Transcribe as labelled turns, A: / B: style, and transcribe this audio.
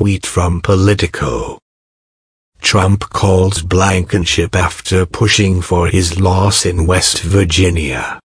A: tweet from Politico. Trump calls Blankenship after pushing for his loss in West Virginia.